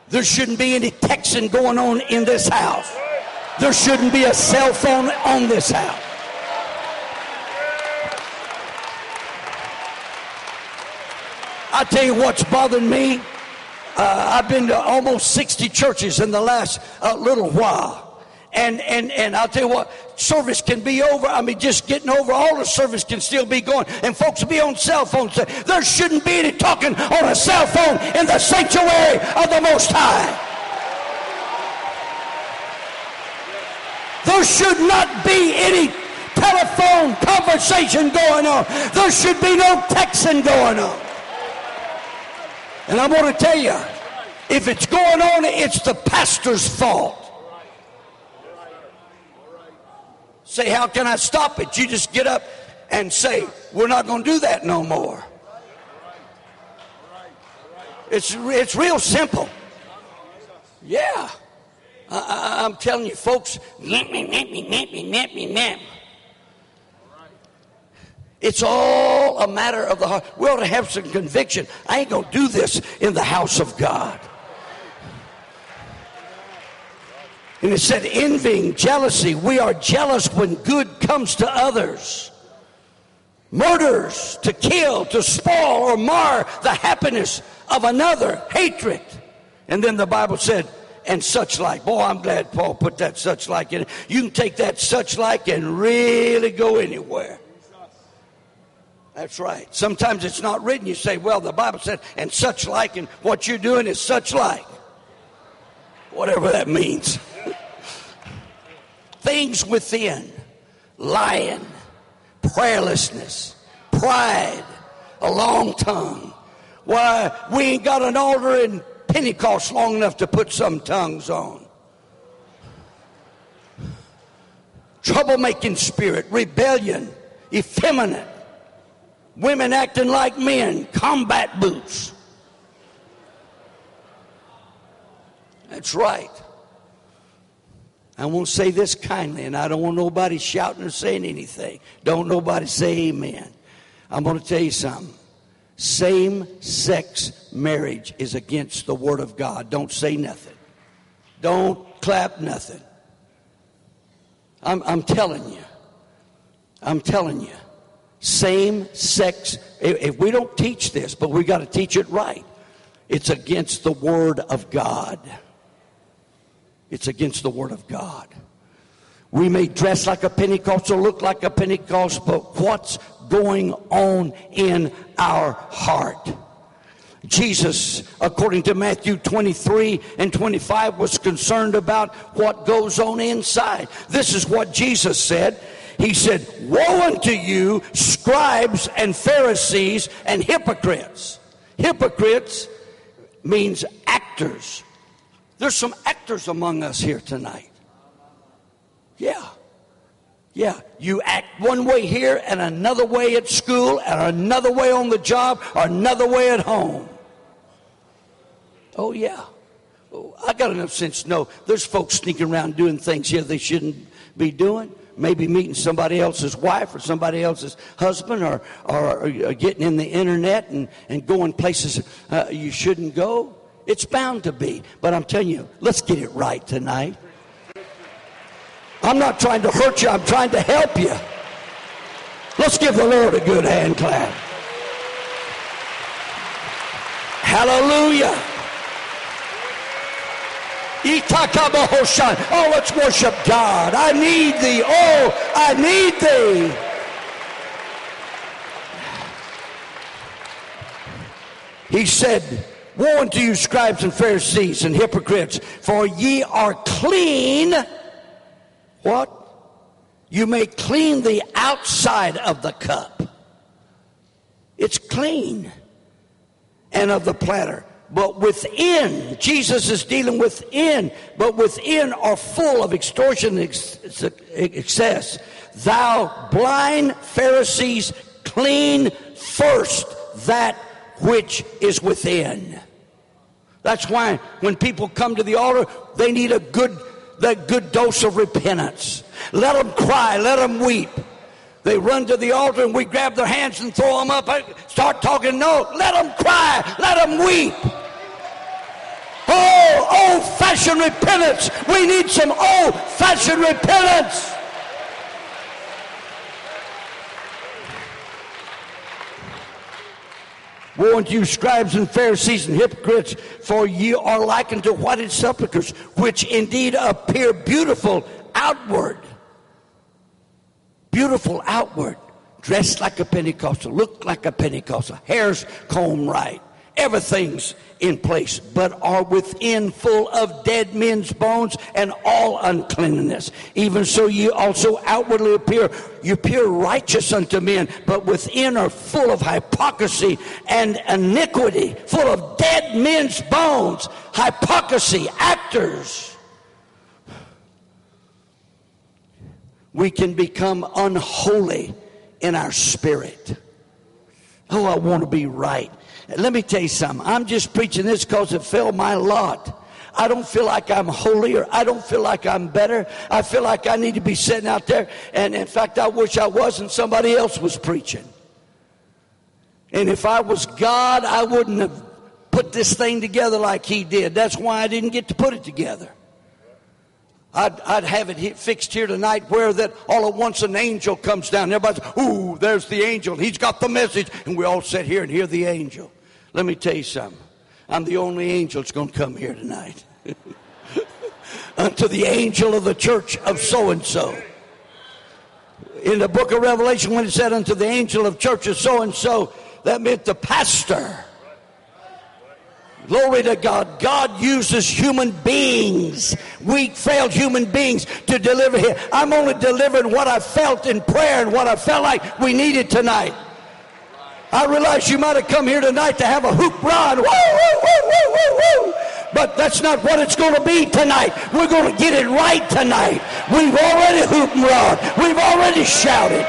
There shouldn't be any texting going on in this house. There shouldn't be a cell phone on this house. I tell you what's bothering me. Uh, I've been to almost 60 churches in the last uh, little while. And, and, and I'll tell you what, service can be over. I mean, just getting over, all the service can still be going. And folks be on cell phones. There shouldn't be any talking on a cell phone in the sanctuary of the Most High. There should not be any telephone conversation going on. There should be no texting going on. And I'm going to tell you, if it's going on, it's the pastor's fault. Say, how can I stop it? You just get up and say, we're not going to do that no more. It's, it's real simple. Yeah. I, am telling you, folks, it's all a matter of the heart. We ought to have some conviction. I ain't going to do this in the house of God. And it said, envying, jealousy. We are jealous when good comes to others. Murders, to kill, to spoil, or mar the happiness of another. Hatred. And then the Bible said, and such like. Boy, I'm glad Paul put that such like in. You can take that such like and really go anywhere. That's right. Sometimes it's not written. You say, well, the Bible said, and such like, and what you're doing is such like. Whatever that means. Things within lying, prayerlessness, pride, a long tongue. Why, we ain't got an altar in Pentecost long enough to put some tongues on. Troublemaking spirit, rebellion, effeminate women acting like men, combat boots. That's right. I won't say this kindly, and I don't want nobody shouting or saying anything. Don't nobody say amen. I'm going to tell you something. Same sex marriage is against the Word of God. Don't say nothing. Don't clap nothing. I'm, I'm telling you. I'm telling you. Same sex, if we don't teach this, but we got to teach it right, it's against the Word of God. It's against the Word of God. We may dress like a Pentecostal, look like a Pentecostal, but what's going on in our heart? Jesus, according to Matthew 23 and 25, was concerned about what goes on inside. This is what Jesus said. He said, Woe unto you, scribes and Pharisees and hypocrites. Hypocrites means actors. There's some actors among us here tonight. Yeah. Yeah, you act one way here and another way at school and another way on the job or another way at home. Oh, yeah. Oh, I got enough sense to know there's folks sneaking around doing things here they shouldn't be doing. Maybe meeting somebody else's wife or somebody else's husband or, or, or getting in the internet and, and going places uh, you shouldn't go. It's bound to be. But I'm telling you, let's get it right tonight. I'm not trying to hurt you, I'm trying to help you. Let's give the Lord a good hand clap. Hallelujah. Oh, let's worship God. I need thee. Oh, I need thee. He said, Woe unto you, scribes and Pharisees and hypocrites, for ye are clean. What? You may clean the outside of the cup. It's clean. And of the platter but within, Jesus is dealing within, but within are full of extortion and excess. Thou blind Pharisees, clean first that which is within. That's why when people come to the altar, they need a good, that good dose of repentance. Let them cry, let them weep. They run to the altar and we grab their hands and throw them up, start talking. No, let them cry, let them weep. Oh, old fashioned repentance. We need some old fashioned repentance. Unto you, scribes and Pharisees and hypocrites, for ye are like unto whited sepulchres, which indeed appear beautiful outward. Beautiful outward. Dressed like a Pentecostal, look like a Pentecostal, hair's combed right, everything's in place, but are within full of dead men's bones and all uncleanness. Even so, you also outwardly appear, you appear righteous unto men, but within are full of hypocrisy and iniquity, full of dead men's bones, hypocrisy, actors. We can become unholy in our spirit. Oh, I want to be right. Let me tell you something. I'm just preaching this because it fell my lot. I don't feel like I'm holier. I don't feel like I'm better. I feel like I need to be sitting out there. And in fact, I wish I wasn't somebody else was preaching. And if I was God, I wouldn't have put this thing together like he did. That's why I didn't get to put it together. I'd, I'd have it fixed here tonight where that all at once an angel comes down. Everybody's, ooh, there's the angel. He's got the message. And we all sit here and hear the angel. Let me tell you something. I'm the only angel that's going to come here tonight. Unto the angel of the church of so and so. In the book of Revelation, when it said unto the angel of church of so and so, that meant the pastor. Glory to God. God uses human beings, weak, failed human beings, to deliver Him. I'm only delivering what I felt in prayer and what I felt like we needed tonight. I realize you might have come here tonight to have a hoop run. Woo, woo, woo, woo, woo, woo. But that's not what it's going to be tonight. We're going to get it right tonight. We've already hoop and run. We've already shouted.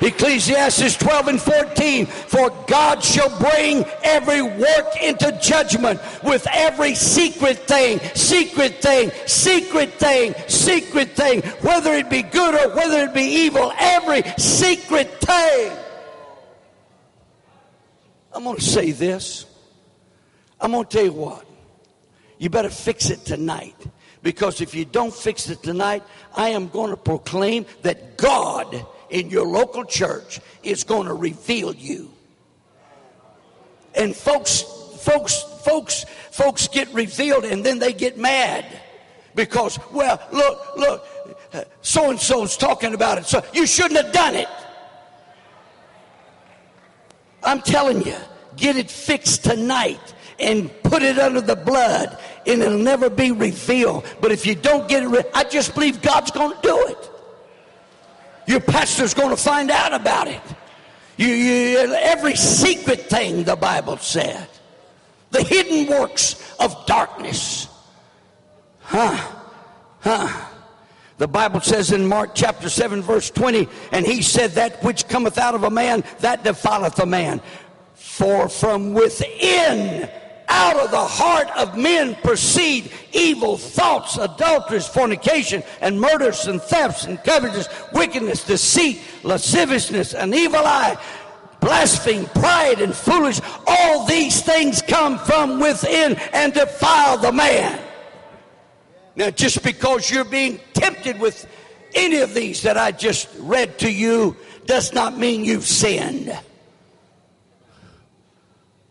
Ecclesiastes 12 and 14. For God shall bring every work into judgment with every secret thing, secret thing, secret thing, secret thing, whether it be good or whether it be evil, every secret thing. I'm going to say this. I'm going to tell you what. You better fix it tonight. Because if you don't fix it tonight, I am going to proclaim that God in your local church is going to reveal you. And folks, folks, folks, folks get revealed and then they get mad because, well, look, look, so and so's talking about it, so you shouldn't have done it. I'm telling you, get it fixed tonight and put it under the blood and it'll never be revealed. But if you don't get it, re- I just believe God's going to do it. Your pastor's going to find out about it. You, you, every secret thing the Bible said, the hidden works of darkness. Huh? Huh? The Bible says in Mark chapter 7, verse 20, and he said, That which cometh out of a man, that defileth a man. For from within out of the heart of men proceed evil thoughts, adulteries, fornication, and murders, and thefts, and covetousness, wickedness, deceit, lasciviousness, an evil eye, blaspheme, pride, and foolish. All these things come from within and defile the man. Now, just because you're being tempted with any of these that I just read to you does not mean you've sinned.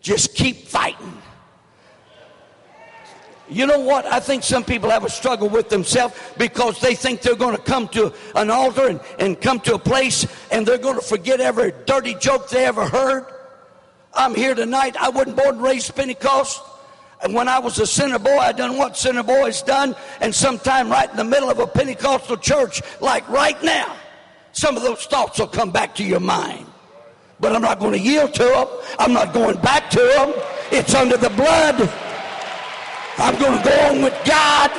Just keep fighting. You know what? I think some people have a struggle with themselves because they think they're going to come to an altar and, and come to a place and they're going to forget every dirty joke they ever heard. I'm here tonight. I wasn't born and raised Pentecost. And when I was a sinner boy, I done what sinner boys done. And sometime right in the middle of a Pentecostal church, like right now, some of those thoughts will come back to your mind. But I'm not going to yield to them. I'm not going back to them. It's under the blood. I'm going to go on with God.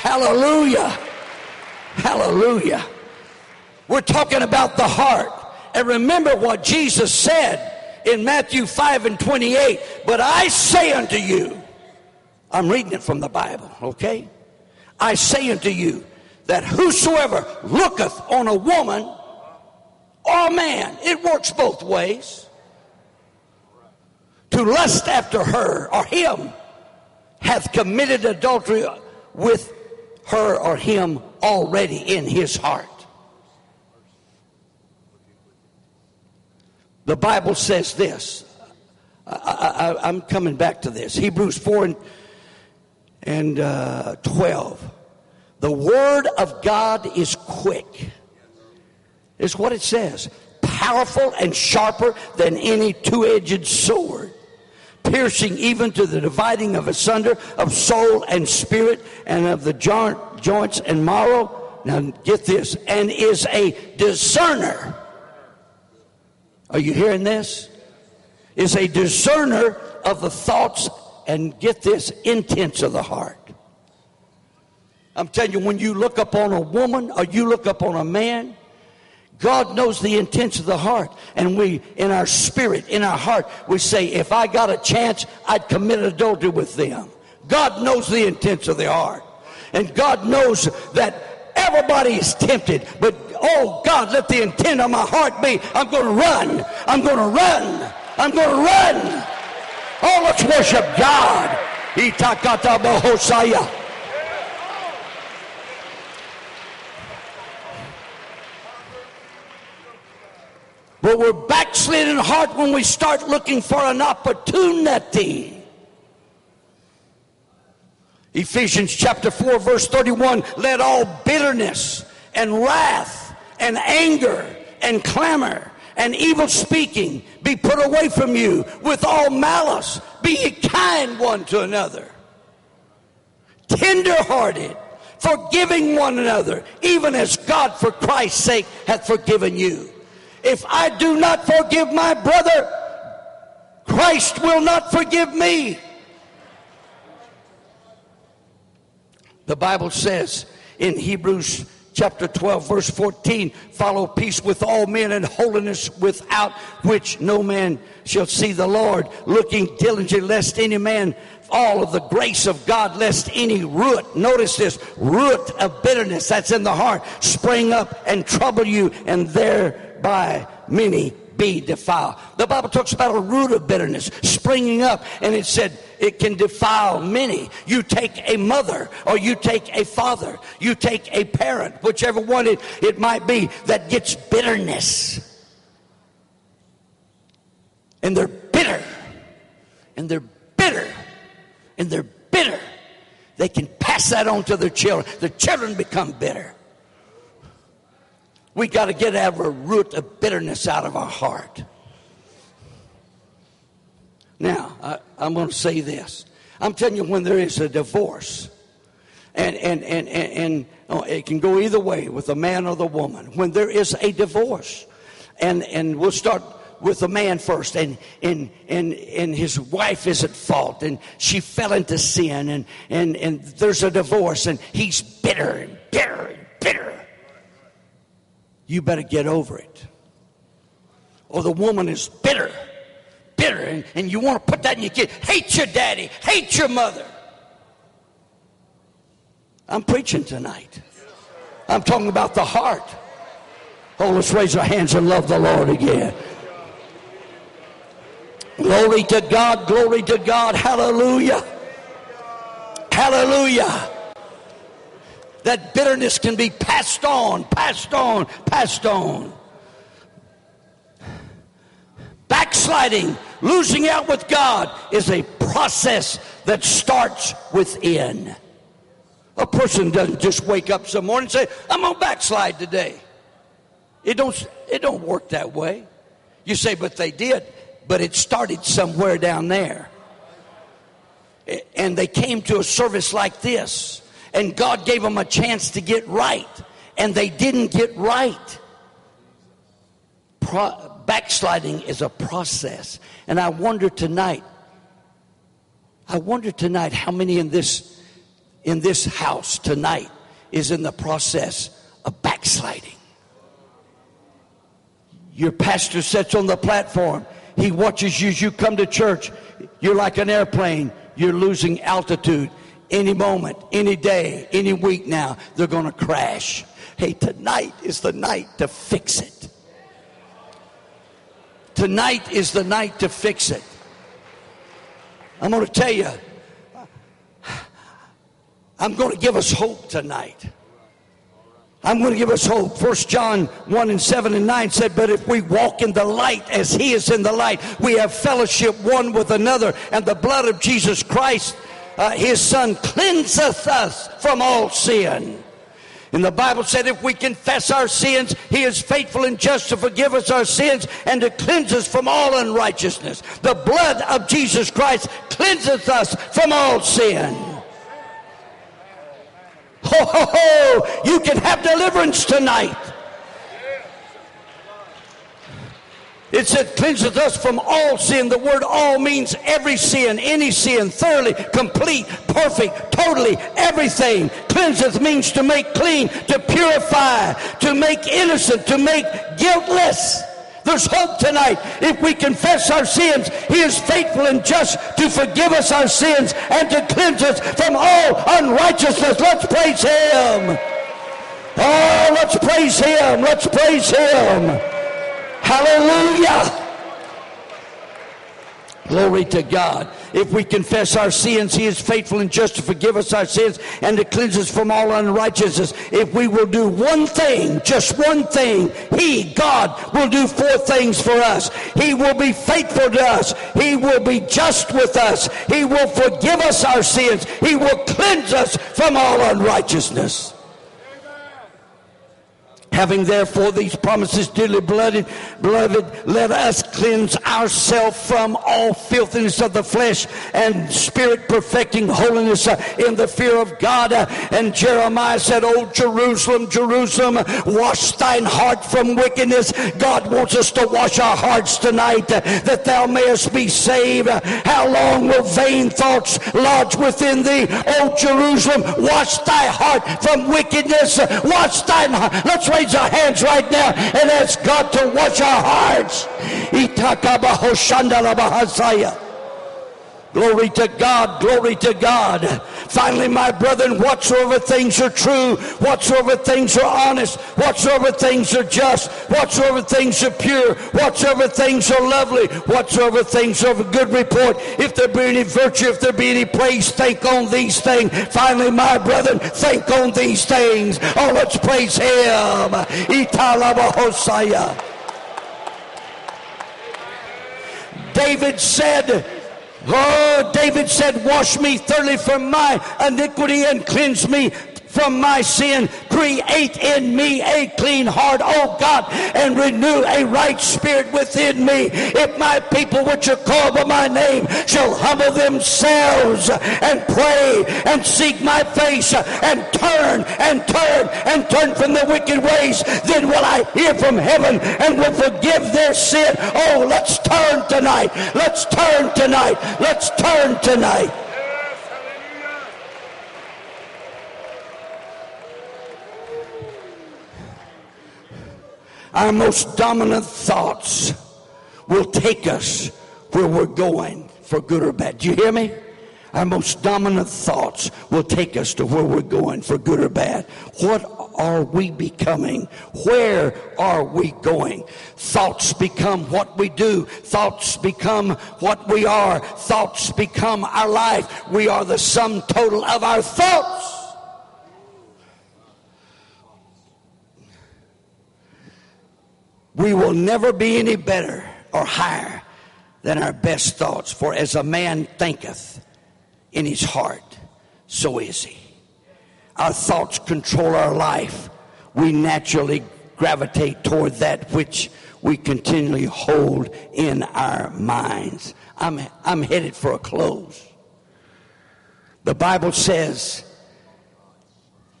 Hallelujah. Hallelujah. We're talking about the heart. And remember what Jesus said in Matthew 5 and 28. But I say unto you, I'm reading it from the Bible, okay? I say unto you that whosoever looketh on a woman or a man, it works both ways to lust after her or him hath committed adultery with her or him already in his heart. The Bible says this. I, am coming back to this. Hebrews 4 and, and uh, 12. The word of God is quick. Is what it says. Powerful and sharper than any two edged sword piercing even to the dividing of asunder of soul and spirit and of the joints and marrow. Now get this, and is a discerner. Are you hearing this? Is a discerner of the thoughts and get this, intents of the heart. I'm telling you, when you look upon a woman or you look upon a man, God knows the intents of the heart. And we, in our spirit, in our heart, we say, if I got a chance, I'd commit adultery with them. God knows the intents of the heart. And God knows that everybody is tempted. But, oh God, let the intent of my heart be, I'm going to run. I'm going to run. I'm going to run. Oh, let's worship God. Itakata bohosaya. But we're backslidden heart when we start looking for an opportunity. Ephesians chapter 4, verse 31 let all bitterness and wrath and anger and clamor and evil speaking be put away from you with all malice. Be ye kind one to another, tender hearted, forgiving one another, even as God for Christ's sake hath forgiven you. If I do not forgive my brother, Christ will not forgive me. The Bible says in Hebrews chapter 12, verse 14 follow peace with all men and holiness without which no man shall see the Lord, looking diligently lest any man all of the grace of God, lest any root, notice this, root of bitterness that's in the heart spring up and trouble you, and thereby many be defiled. The Bible talks about a root of bitterness springing up, and it said it can defile many. You take a mother, or you take a father, you take a parent, whichever one it, it might be, that gets bitterness. And they're bitter. And they're bitter. And they're bitter. They can pass that on to their children. The children become bitter. We got to get our root of bitterness out of our heart. Now, I, am going to say this. I'm telling you, when there is a divorce, and, and, and, and, and oh, it can go either way with the man or the woman. When there is a divorce, and, and we'll start with the man first, and, and, and, and his wife is at fault, and she fell into sin, and, and, and there's a divorce, and he's bitter and bitter and bitter you better get over it. Or the woman is bitter, bitter, and, and you want to put that in your kid. Hate your daddy, hate your mother. I'm preaching tonight. I'm talking about the heart. Oh, let's raise our hands and love the Lord again. Glory to God, glory to God, hallelujah. Hallelujah that bitterness can be passed on, passed on, passed on. Backsliding, losing out with God is a process that starts within. A person doesn't just wake up some morning and say, I'm going to backslide today. It don't, it don't work that way. You say, but they did. But it started somewhere down there. And they came to a service like this and God gave them a chance to get right, and they didn't get right. Pro- backsliding is a process. And I wonder tonight, I wonder tonight how many in this in this house tonight is in the process of backsliding. Your pastor sits on the platform. He watches you as you come to church. You're like an airplane. You're losing altitude any moment, any day, any week now, they're going to crash. Hey, tonight is the night to fix it. Tonight is the night to fix it. I'm going to tell you, I'm going to give us hope tonight. I'm going to give us hope. First John 1 and 7 and 9 said, But if we walk in the light as he is in the light, we have fellowship one with another, and the blood of Jesus Christ uh, his son cleanseth us from all sin. And the Bible said if we confess our sins, he is faithful and just to forgive us our sins and to cleanse us from all unrighteousness. The blood of Jesus Christ cleanseth us from all sin. Ho, ho, ho! You can have deliverance tonight. It said, cleanseth us from all sin. The word all means every sin, any sin, thoroughly, complete, perfect, totally, everything. Cleanseth means to make clean, to purify, to make innocent, to make guiltless. There's hope tonight. If we confess our sins, He is faithful and just to forgive us our sins and to cleanse us from all unrighteousness. Let's praise Him. Oh, let's praise Him. Let's praise Him. Hallelujah. Glory to God. If we confess our sins, He is faithful and just to forgive us our sins and to cleanse us from all unrighteousness. If we will do one thing, just one thing, He, God, will do four things for us. He will be faithful to us. He will be just with us. He will forgive us our sins. He will cleanse us from all unrighteousness. Having therefore these promises, dearly beloved, beloved, let us cleanse ourselves from all filthiness of the flesh and spirit, perfecting holiness uh, in the fear of God. Uh, and Jeremiah said, "O Jerusalem, Jerusalem, wash thine heart from wickedness." God wants us to wash our hearts tonight, uh, that thou mayest be saved. How long will vain thoughts lodge within thee, O Jerusalem? Wash thy heart from wickedness. Wash thine heart. Let's raise raise our hands right now and ask God to wash our hearts. Glory to God, glory to God. Finally, my brethren, whatsoever things are true, whatsoever things are honest, whatsoever things are just, whatsoever things are pure, whatsoever things are lovely, whatsoever things are of good report, if there be any virtue, if there be any praise, think on these things. Finally, my brethren, think on these things. Oh, let's praise Him. David said, Oh, David said, Wash me thoroughly from my iniquity and cleanse me from my sin. Create in me a clean heart, oh God, and renew a right spirit within me. If my people which are called by my name shall humble themselves and pray and seek my face and turn and turn and turn from the wicked ways, then will I hear from heaven and will forgive their sin. Oh, let's turn tonight. Let's turn tonight. Let's turn tonight. Our most dominant thoughts will take us where we're going for good or bad. Do you hear me? Our most dominant thoughts will take us to where we're going for good or bad. What are we becoming? Where are we going? Thoughts become what we do. Thoughts become what we are. Thoughts become our life. We are the sum total of our thoughts. We will never be any better or higher than our best thoughts. For as a man thinketh in his heart, so is he. Our thoughts control our life. We naturally gravitate toward that which we continually hold in our minds. I'm, I'm headed for a close. The Bible says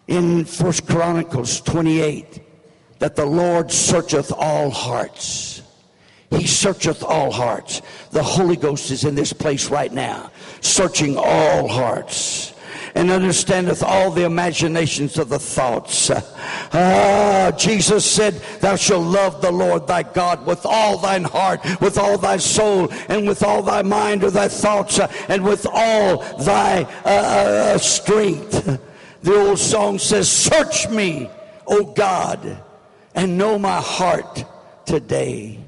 in First Chronicles 28 that the Lord searcheth all hearts. He searcheth all hearts. The Holy Ghost is in this place right now, searching all hearts and understandeth all the imaginations of the thoughts. Ah, Jesus said, Thou shalt love the Lord thy God with all thine heart, with all thy soul, and with all thy mind or thy thoughts, and with all thy uh, uh, strength. The old song says, Search me, O God and know my heart today.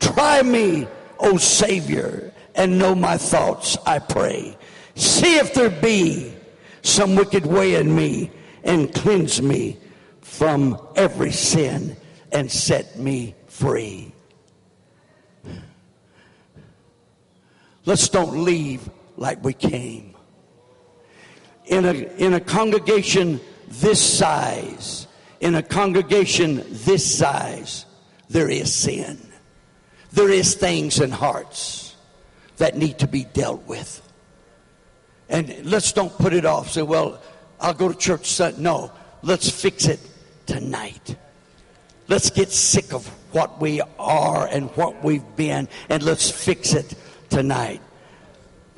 Try me, O Savior, and know my thoughts, I pray. See if there be some wicked way in me and cleanse me from every sin and set me free. Let's don't leave like we came. In a, in a congregation this size, in a congregation this size, there is sin. There is things in hearts that need to be dealt with. And let's don't put it off. Say, well, I'll go to church Sunday. No, let's fix it tonight. Let's get sick of what we are and what we've been, and let's fix it tonight.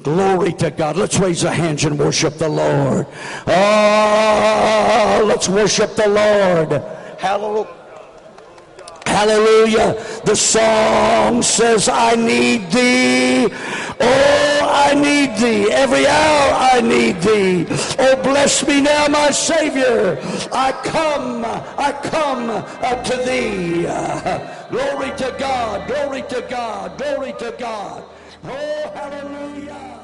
Glory to God. Let's raise our hands and worship the Lord. Oh, let's worship the Lord. Hallelujah. Hallelujah. The song says, I need thee. Oh, I need thee. Every hour I need thee. Oh, bless me now, my Savior. I come, I come uh, to thee. Glory to God, glory to God, glory to God. Oh, hallelujah.